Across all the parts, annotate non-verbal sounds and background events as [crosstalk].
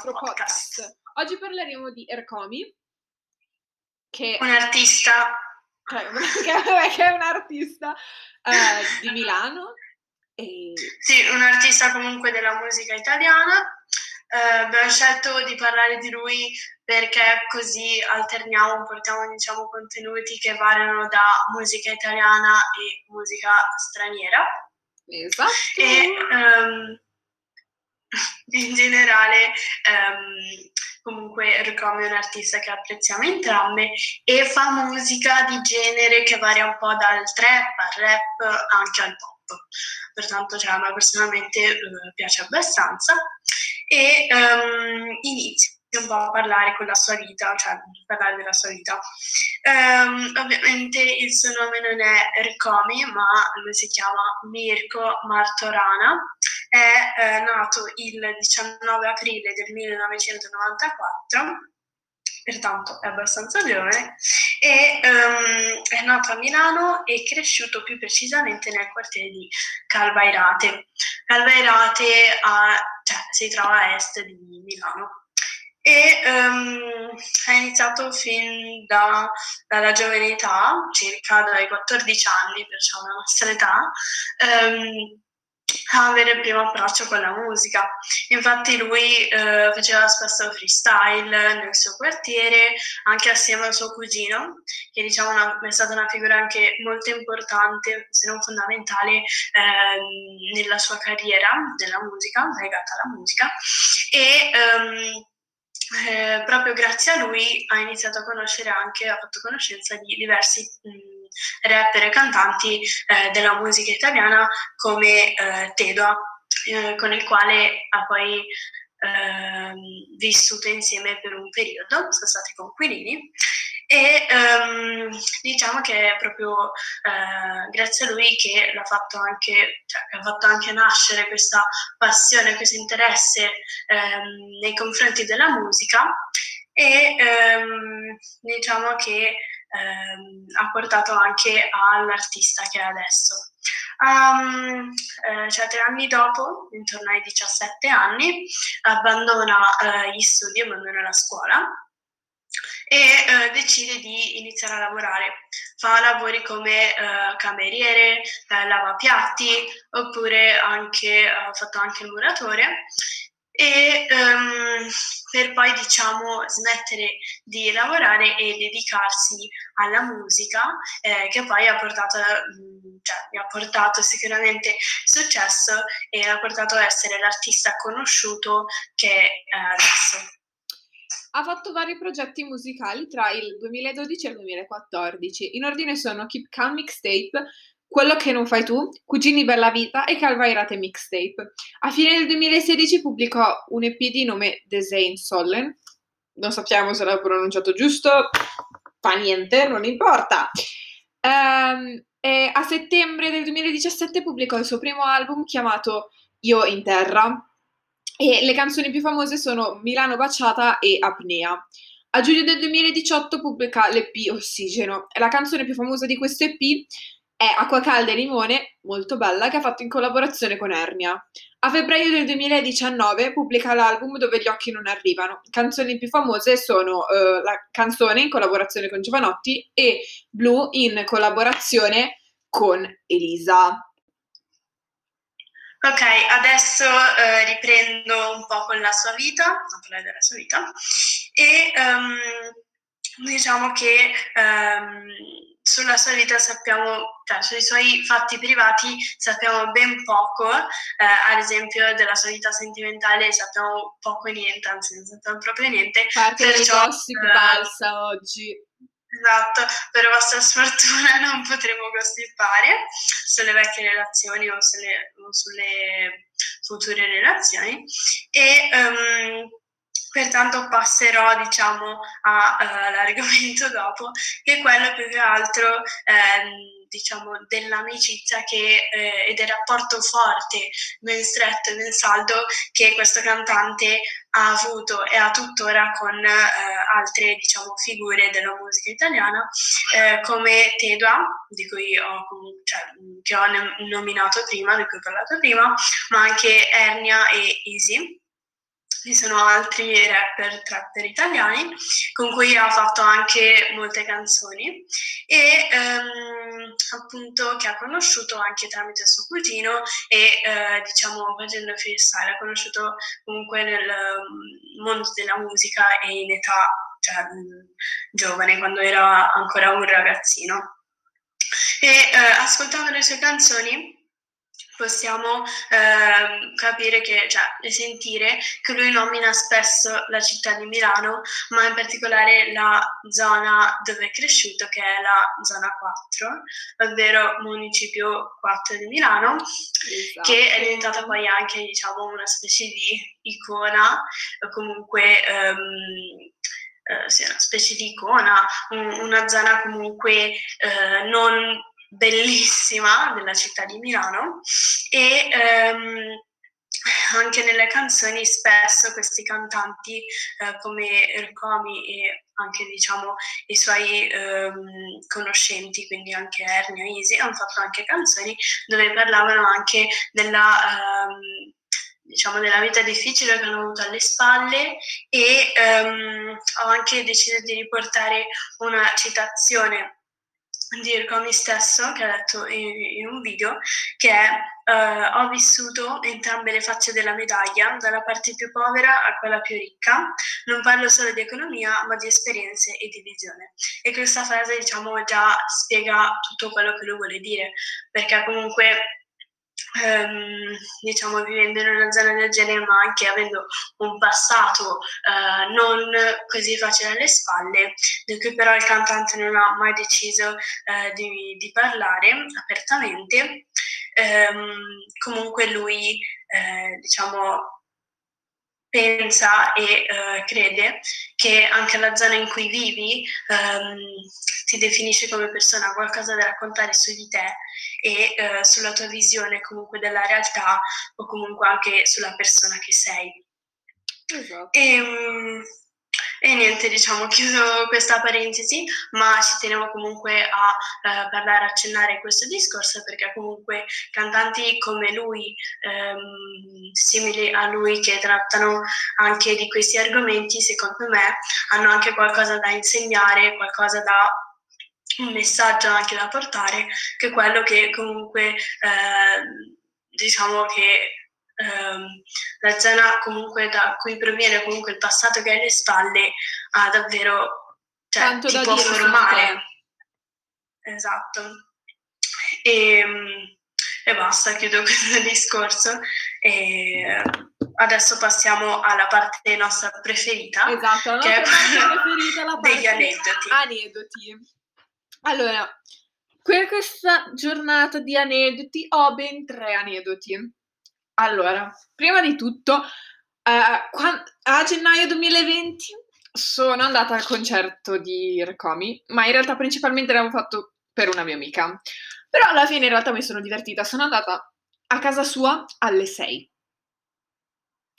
nostro podcast. podcast. Oggi parleremo di Ercomi, che un artista [laughs] che è un artista uh, di Milano. E... Sì, un artista comunque della musica italiana. Uh, abbiamo scelto di parlare di lui perché così alterniamo, portiamo diciamo, contenuti che variano da musica italiana e musica straniera. Esatto. E um, [laughs] in generale um, comunque Ricom è un artista che apprezziamo entrambe e fa musica di genere che varia un po' dal trap al rap anche al pop. Pertanto cioè, a me personalmente uh, piace abbastanza e um, inizia un po' a parlare con la sua vita, cioè parlare della sua vita. Um, ovviamente il suo nome non è Ricomi, ma lui si chiama Mirko Martorana è eh, nato il 19 aprile del 1994, pertanto è abbastanza giovane, e um, è nato a Milano e cresciuto più precisamente nel quartiere di Calvairate. Calvairate a, cioè, si trova a est di Milano e um, ha iniziato fin da, dalla giovane età, circa dai 14 anni, perciò la nostra età, um, a avere il primo approccio con la musica. Infatti lui eh, faceva spesso freestyle nel suo quartiere, anche assieme al suo cugino, che diciamo una, è stata una figura anche molto importante, se non fondamentale, eh, nella sua carriera della musica, legata alla musica. E ehm, eh, proprio grazie a lui ha iniziato a conoscere anche, ha fatto conoscenza di diversi mh, rapper e cantanti eh, della musica italiana come eh, Tedua, eh, con il quale ha poi ehm, vissuto insieme per un periodo, sono stati conquilini e ehm, diciamo che è proprio eh, grazie a lui che l'ha fatto anche, cioè, ha fatto anche nascere questa passione, questo interesse ehm, nei confronti della musica e ehm, diciamo che ehm, ha portato anche all'artista che è adesso. Um, cioè tre anni dopo, intorno ai 17 anni, abbandona eh, gli studi, abbandona la scuola e eh, decide di iniziare a lavorare. Fa lavori come eh, cameriere, eh, lavapiatti, oppure anche, ha fatto anche il muratore e um, per poi diciamo smettere di lavorare e dedicarsi alla musica eh, che poi ha portato, mm, cioè, mi ha portato sicuramente successo e ha portato ad essere l'artista conosciuto che è adesso. Ha fatto vari progetti musicali tra il 2012 e il 2014. In ordine sono Keep Calm Mixtape, quello che non fai tu, Cugini Bella Vita e Calvairate Mixtape. A fine del 2016 pubblicò un EP di nome Design Sollen. Non sappiamo se l'ho pronunciato giusto, fa niente, non importa. Um, a settembre del 2017 pubblicò il suo primo album chiamato Io in Terra e le canzoni più famose sono Milano Baciata e Apnea. A giugno del 2018 pubblica l'EP Ossigeno. La canzone più famosa di questo EP è Acqua calda e limone, molto bella, che ha fatto in collaborazione con Ernia. A febbraio del 2019 pubblica l'album Dove gli occhi non arrivano. Canzoni più famose sono uh, la canzone in collaborazione con Giovanotti e Blue in collaborazione con Elisa. Ok, adesso uh, riprendo un po' con la sua vita, a parlare della sua vita, e um, diciamo che um, sulla sua vita sappiamo, cioè sui suoi fatti privati sappiamo ben poco, eh, ad esempio della sua vita sentimentale sappiamo poco e niente, anzi non sappiamo proprio niente. Parte perciò, gossip eh, balsa oggi. Esatto, per vostra sfortuna non potremo gossipare sulle vecchie relazioni o sulle, o sulle future relazioni. E um, Pertanto passerò diciamo all'argomento dopo, che è quello più che altro ehm, diciamo, dell'amicizia che, eh, e del rapporto forte, ben stretto e ben saldo che questo cantante ha avuto e ha tuttora con eh, altre diciamo, figure della musica italiana eh, come Tedua, di cui ho, cioè, che ho nominato prima, di cui ho parlato prima, ma anche Ernia e Easy ci sono altri rapper, trapper italiani con cui ha fatto anche molte canzoni. E ehm, appunto che ha conosciuto anche tramite suo cugino e eh, diciamo facendo freestyle, ha conosciuto comunque nel mm, mondo della musica e in età cioè, mm, giovane, quando era ancora un ragazzino. E eh, ascoltando le sue canzoni possiamo eh, capire che, cioè, e sentire che lui nomina spesso la città di Milano, ma in particolare la zona dove è cresciuto, che è la zona 4, ovvero municipio 4 di Milano, esatto. che è diventata poi anche, diciamo, una specie di icona, o comunque... Um, eh, sì, una specie di icona, un, una zona comunque eh, non bellissima della città di Milano e ehm, anche nelle canzoni spesso questi cantanti eh, come Ercomi e anche diciamo i suoi ehm, conoscenti, quindi anche Ernia e Easy, hanno fatto anche canzoni dove parlavano anche della, ehm, diciamo, della vita difficile che hanno avuto alle spalle e ehm, ho anche deciso di riportare una citazione dirco a me stesso, che ha detto in, in un video, che uh, ho vissuto entrambe le facce della medaglia, dalla parte più povera a quella più ricca, non parlo solo di economia, ma di esperienze e di visione. E questa frase, diciamo, già spiega tutto quello che lui vuole dire, perché comunque ehm, diciamo vivendo in una zona del genere ma anche avendo un passato eh, non così facile alle spalle di cui però il cantante non ha mai deciso eh, di, di, parlare apertamente ehm, comunque lui eh, diciamo pensa e uh, crede che anche la zona in cui vivi um, ti definisce come persona, qualcosa da raccontare su di te e uh, sulla tua visione comunque della realtà o comunque anche sulla persona che sei. Esatto. E, um, e niente, diciamo, chiuso questa parentesi, ma ci tenevo comunque a eh, parlare, accennare questo discorso perché comunque cantanti come lui, ehm, simili a lui, che trattano anche di questi argomenti, secondo me hanno anche qualcosa da insegnare, qualcosa da un messaggio anche da portare, che è quello che comunque eh, diciamo che ehm, la zona comunque da cui proviene comunque il passato che hai alle spalle ha davvero cioè, Tanto ti può formare. Esatto. E, ehm, e basta, chiudo [laughs] questo discorso. E adesso passiamo alla parte nostra preferita. Esatto, la che è [laughs] preferita, la degli aneddoti. Aneddoti. Allora, per questa giornata di aneddoti ho ben tre aneddoti. Allora, prima di tutto, eh, a gennaio 2020 sono andata al concerto di Recomi, ma in realtà principalmente l'avevo fatto per una mia amica. Però alla fine in realtà mi sono divertita, sono andata a casa sua alle 6.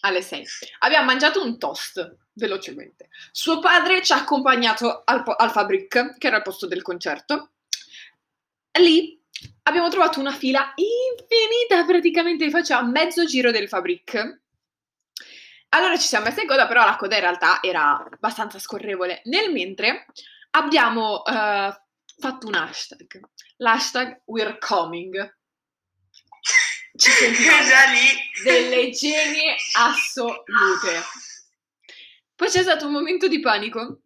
Alle 6. Abbiamo mangiato un toast, velocemente. Suo padre ci ha accompagnato al, al Fabric, che era il posto del concerto. Lì abbiamo trovato una fila infinita, praticamente faceva mezzo giro del Fabric. Allora ci siamo messi in coda, però la coda in realtà era abbastanza scorrevole. Nel mentre abbiamo uh, fatto un hashtag, l'hashtag We're Coming. Ci sentiamo [laughs] delle genie assolute. Poi c'è stato un momento di panico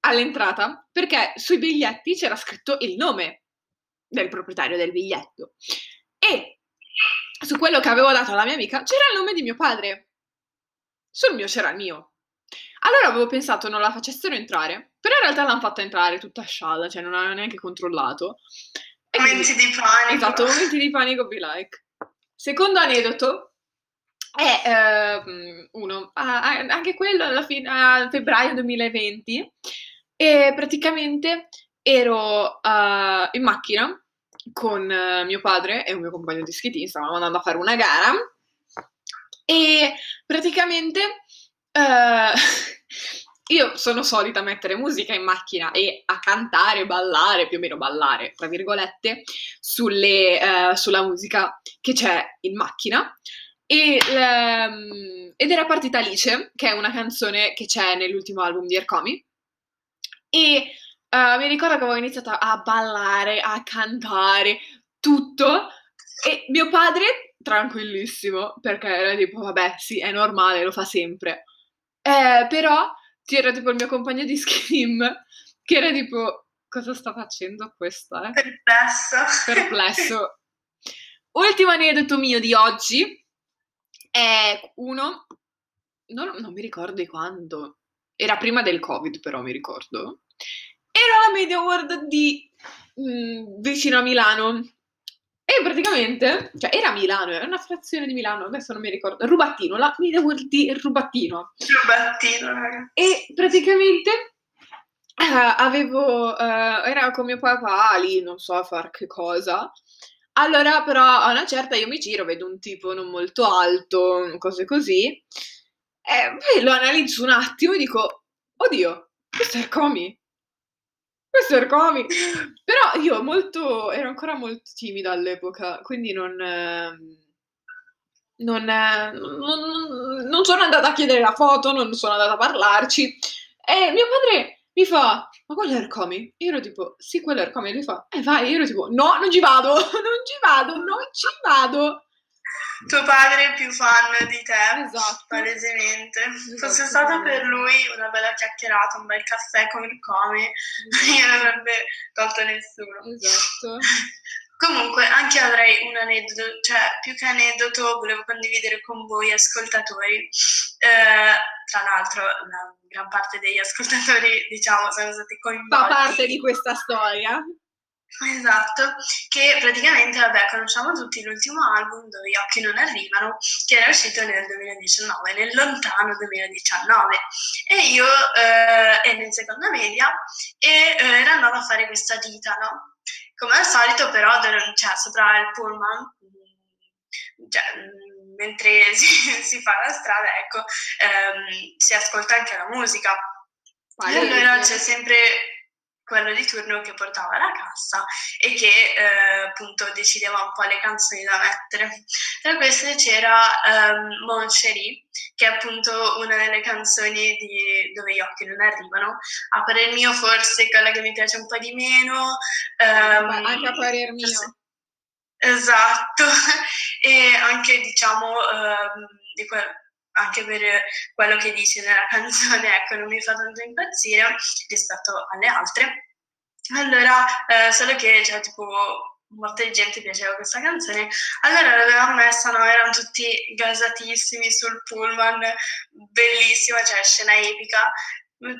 all'entrata perché sui biglietti c'era scritto il nome del proprietario del biglietto. E su quello che avevo dato alla mia amica c'era il nome di mio padre. Sul mio c'era il mio. Allora avevo pensato non la facessero entrare, però in realtà l'hanno fatta entrare tutta scialla, cioè non aveva neanche controllato. E momenti quindi, di panico. Esatto, momenti di panico be like. Secondo aneddoto è uh, uno, anche quello alla fine, a febbraio 2020, e praticamente ero uh, in macchina con uh, mio padre e un mio compagno di skate, stavamo andando a fare una gara e praticamente uh, [laughs] io sono solita mettere musica in macchina e a cantare, ballare, più o meno ballare, tra virgolette, sulle, uh, sulla musica che c'è in macchina. E, um, ed era partita Alice, che è una canzone che c'è nell'ultimo album di Ercomi. E Uh, mi ricordo che avevo iniziato a ballare, a cantare, tutto. E mio padre, tranquillissimo, perché era tipo, vabbè, sì, è normale, lo fa sempre. Eh, però c'era tipo il mio compagno di scream, [laughs] che era tipo, cosa sta facendo questa? Eh? Perplesso. Perplesso. [laughs] Ultimo aneddoto mio di oggi è uno, non, non mi ricordo di quando, era prima del covid però mi ricordo, era la Media World di mh, mm, vicino a Milano. E praticamente, cioè era Milano, era una frazione di Milano, adesso non mi ricordo, Rubattino, la Media World di Rubattino. Rubattino, ragazzi. E praticamente uh, avevo, uh, era con mio papà lì, non so a far che cosa. Allora, però, a una certa io mi giro, vedo un tipo non molto alto, cose così. E poi lo analizzo un attimo e dico, oddio, questo è Comi questo è comico. [laughs] Però io molto, ero ancora molto timida all'epoca, quindi non, ehm, non, non, non, sono andata a chiedere la foto, non sono andata a parlarci. E mio padre mi fa, ma quello è Ercomi? Io ero tipo, sì, quello è Ercomi. E lui fa, eh vai, io ero tipo, no, non ci vado, [laughs] non ci vado, non ci vado tuo padre è più fan di te, esatto. palesemente. Esatto. Fosse stata per lui una bella chiacchierata, un bel caffè con il come, esatto. [laughs] io non avrebbe tolto nessuno. Esatto. [laughs] Comunque, anche io avrei un aneddoto, cioè più che aneddoto volevo condividere con voi ascoltatori. Eh, tra l'altro, la gran parte degli ascoltatori, [laughs] diciamo, sono stati coinvolti. Fa parte di questa storia. Esatto, che praticamente, vabbè, conosciamo tutti l'ultimo album dove gli occhi non arrivano, che era uscito nel 2019, nel lontano 2019. E io eh, ero in seconda media e eh, ero andata a fare questa gita, no? Come al solito, però, cioè, sopra il pullman, cioè, mentre [laughs] si, si, fa la strada, ecco, ehm, si ascolta anche la musica. E allora c'è sempre quello di turno che portava la cassa e che eh, appunto decideva un po' le canzoni da mettere. Tra queste c'era um, Mon Cherie, che è appunto una delle canzoni di Dove gli occhi non arrivano. A parer mio forse quella che mi piace un po' di meno. Um, anche a parer mio. Esatto, [laughs] e anche diciamo um, di quel anche per quello che dice nella [laughs] canzone, ecco, non mi fa tanto impazzire rispetto alle altre. Allora, eh, solo che, cioè, tipo, molta gente piaceva questa canzone, allora l'avevamo messa, no, erano tutti gasatissimi sul pullman, bellissima, cioè scena epica,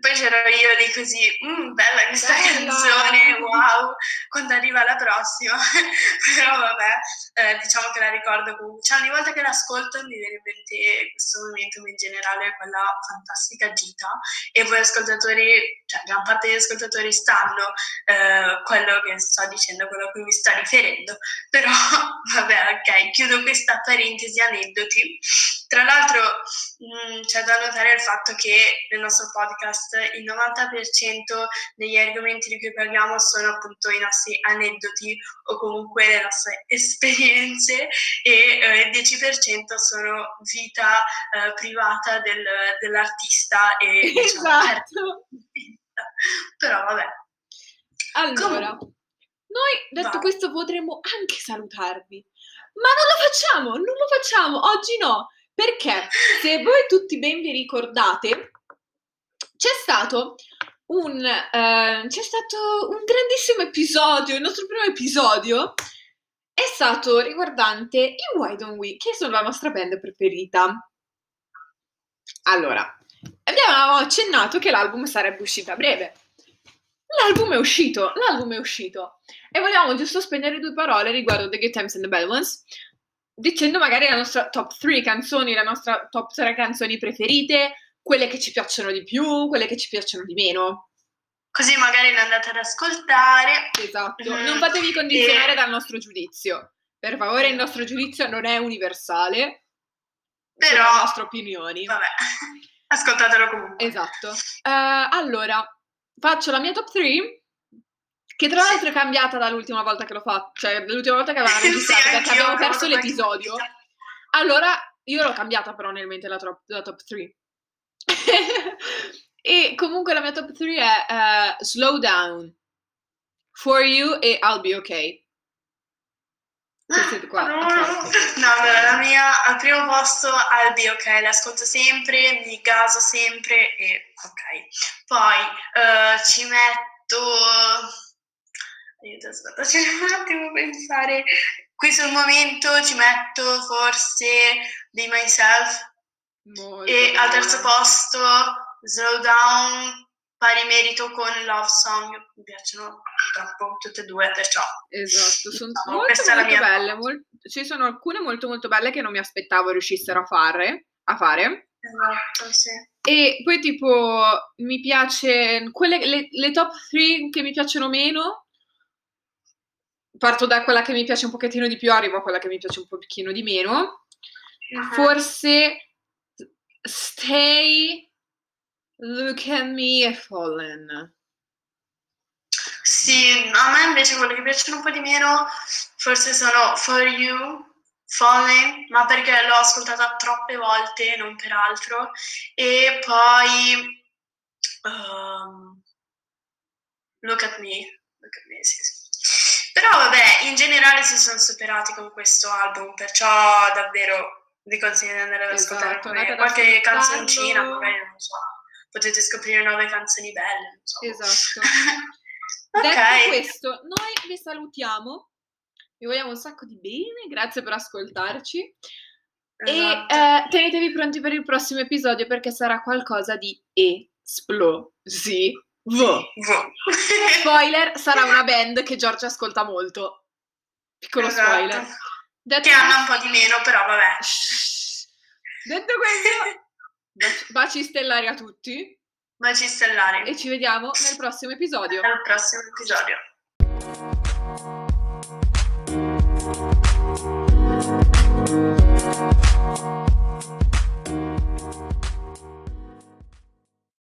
poi c'ero io lì così, mm, bella questa bella. canzone, wow, quando arriva la prossima. [laughs] Però vabbè, eh, diciamo che la ricordo comunque. Cioè, ogni volta che l'ascolto mi viene in mente questo momento, in generale, quella fantastica gita. E voi ascoltatori, cioè gran parte degli ascoltatori stanno eh, quello che sto dicendo, quello a cui mi sto riferendo. Però [laughs] vabbè, ok, chiudo questa parentesi aneddoti. Tra l'altro mh, mm, c'è da notare il fatto che nel nostro podcast il 90% degli argomenti di cui parliamo sono appunto i nostri aneddoti o comunque le nostre [laughs] esperienze e eh, il 10% sono vita eh, privata del, dell'artista e [laughs] diciamo, esatto. però vabbè. Allora, Com- noi detto vai. questo potremmo anche salutarvi, ma non lo facciamo, non lo facciamo, oggi no perché se voi tutti ben vi ricordate, c'è stato un, eh, c'è stato un grandissimo episodio, il nostro primo episodio è stato riguardante i Why Don't We, che sono la nostra band preferita. Allora, abbiamo accennato che l'album sarebbe uscito a breve. L'album è uscito, l'album è uscito. E volevamo giusto spendere due parole riguardo The Good Times and the Bad Ones, dicendo magari la nostra top 3 canzoni, la nostra top 3 canzoni preferite, quelle che ci piacciono di più, quelle che ci piacciono di meno. così magari le andate ad ascoltare. Esatto, Mm, non fatevi condizionare e- dal nostro giudizio. Per favore, il nostro giudizio non è universale, sono Però- le nostre opinioni. Vabbè, [laughs] ascoltatelo comunque. Esatto. Eh, allora, faccio la mia top 3, che tra Sì. l'altro è cambiata dall'ultima volta che l'ho fatto, cioè l'ultima volta che avevamo [laughs] Sì, registrato, perché anch'io abbiamo perso l'episodio. Allora, io l'ho cambiata però nel mente la, top- la top 3. [laughs] e comunque la mia top 3 è eh, Slow Down, For You e I'll Be Okay. Queste qua, No, [laughs] no, allora la mia al primo posto I'll be ok, l'ascolto sempre, mi gaso sempre e ok. Poi eh, ci metto. Aiuto, aspetta, [laughs] devo un attimo pensare. Qui sul momento ci metto forse Be Myself Molto e al terzo posto Slow Down, pari merito con Love Song. Mi piacciono troppo tutte e due, perciò. Esatto, sono Diciamo, molto, la molto mia belle. mol- ci sono alcune molto molto belle che non mi aspettavo riuscissero a fare. A fare. Esatto, sì. E poi tipo mi piace quelle, le, le top 3 che mi piacciono meno. Parto da quella che mi piace un pochettino di più, arrivo a quella che mi piace un pochino di meno. Mhm. Forse Stay, Look at Me e Fallen. Sì, a me invece quelle che piacciono un po' di meno forse sono For You, Falling, ma perché l'ho ascoltata troppe volte, non per altro, e poi um, Look at Me, Look at Me, sì, sì. Però vabbè, in generale si sono superati con questo album, perciò davvero vi consiglio di andare ad ascoltare Esatto, qualche- canzoncina, magari non so, potete scoprire nuove canzoni belle, non so. Esatto. [laughs] ok. Detto questo, noi vi salutiamo, vi vogliamo un sacco di bene, grazie per ascoltarci Esatto. e eh, tenetevi pronti per il prossimo episodio perché sarà qualcosa di esplosivo. Vo. [laughs] Spoiler, sarà una band che Giorgia ascolta molto. Piccolo Esatto. spoiler. Detto Che hanno un po' di meno, però vabbè. Detto questo, baci stellari a tutti Baci stellari. e ci vediamo nel prossimo episodio. Al prossimo episodio.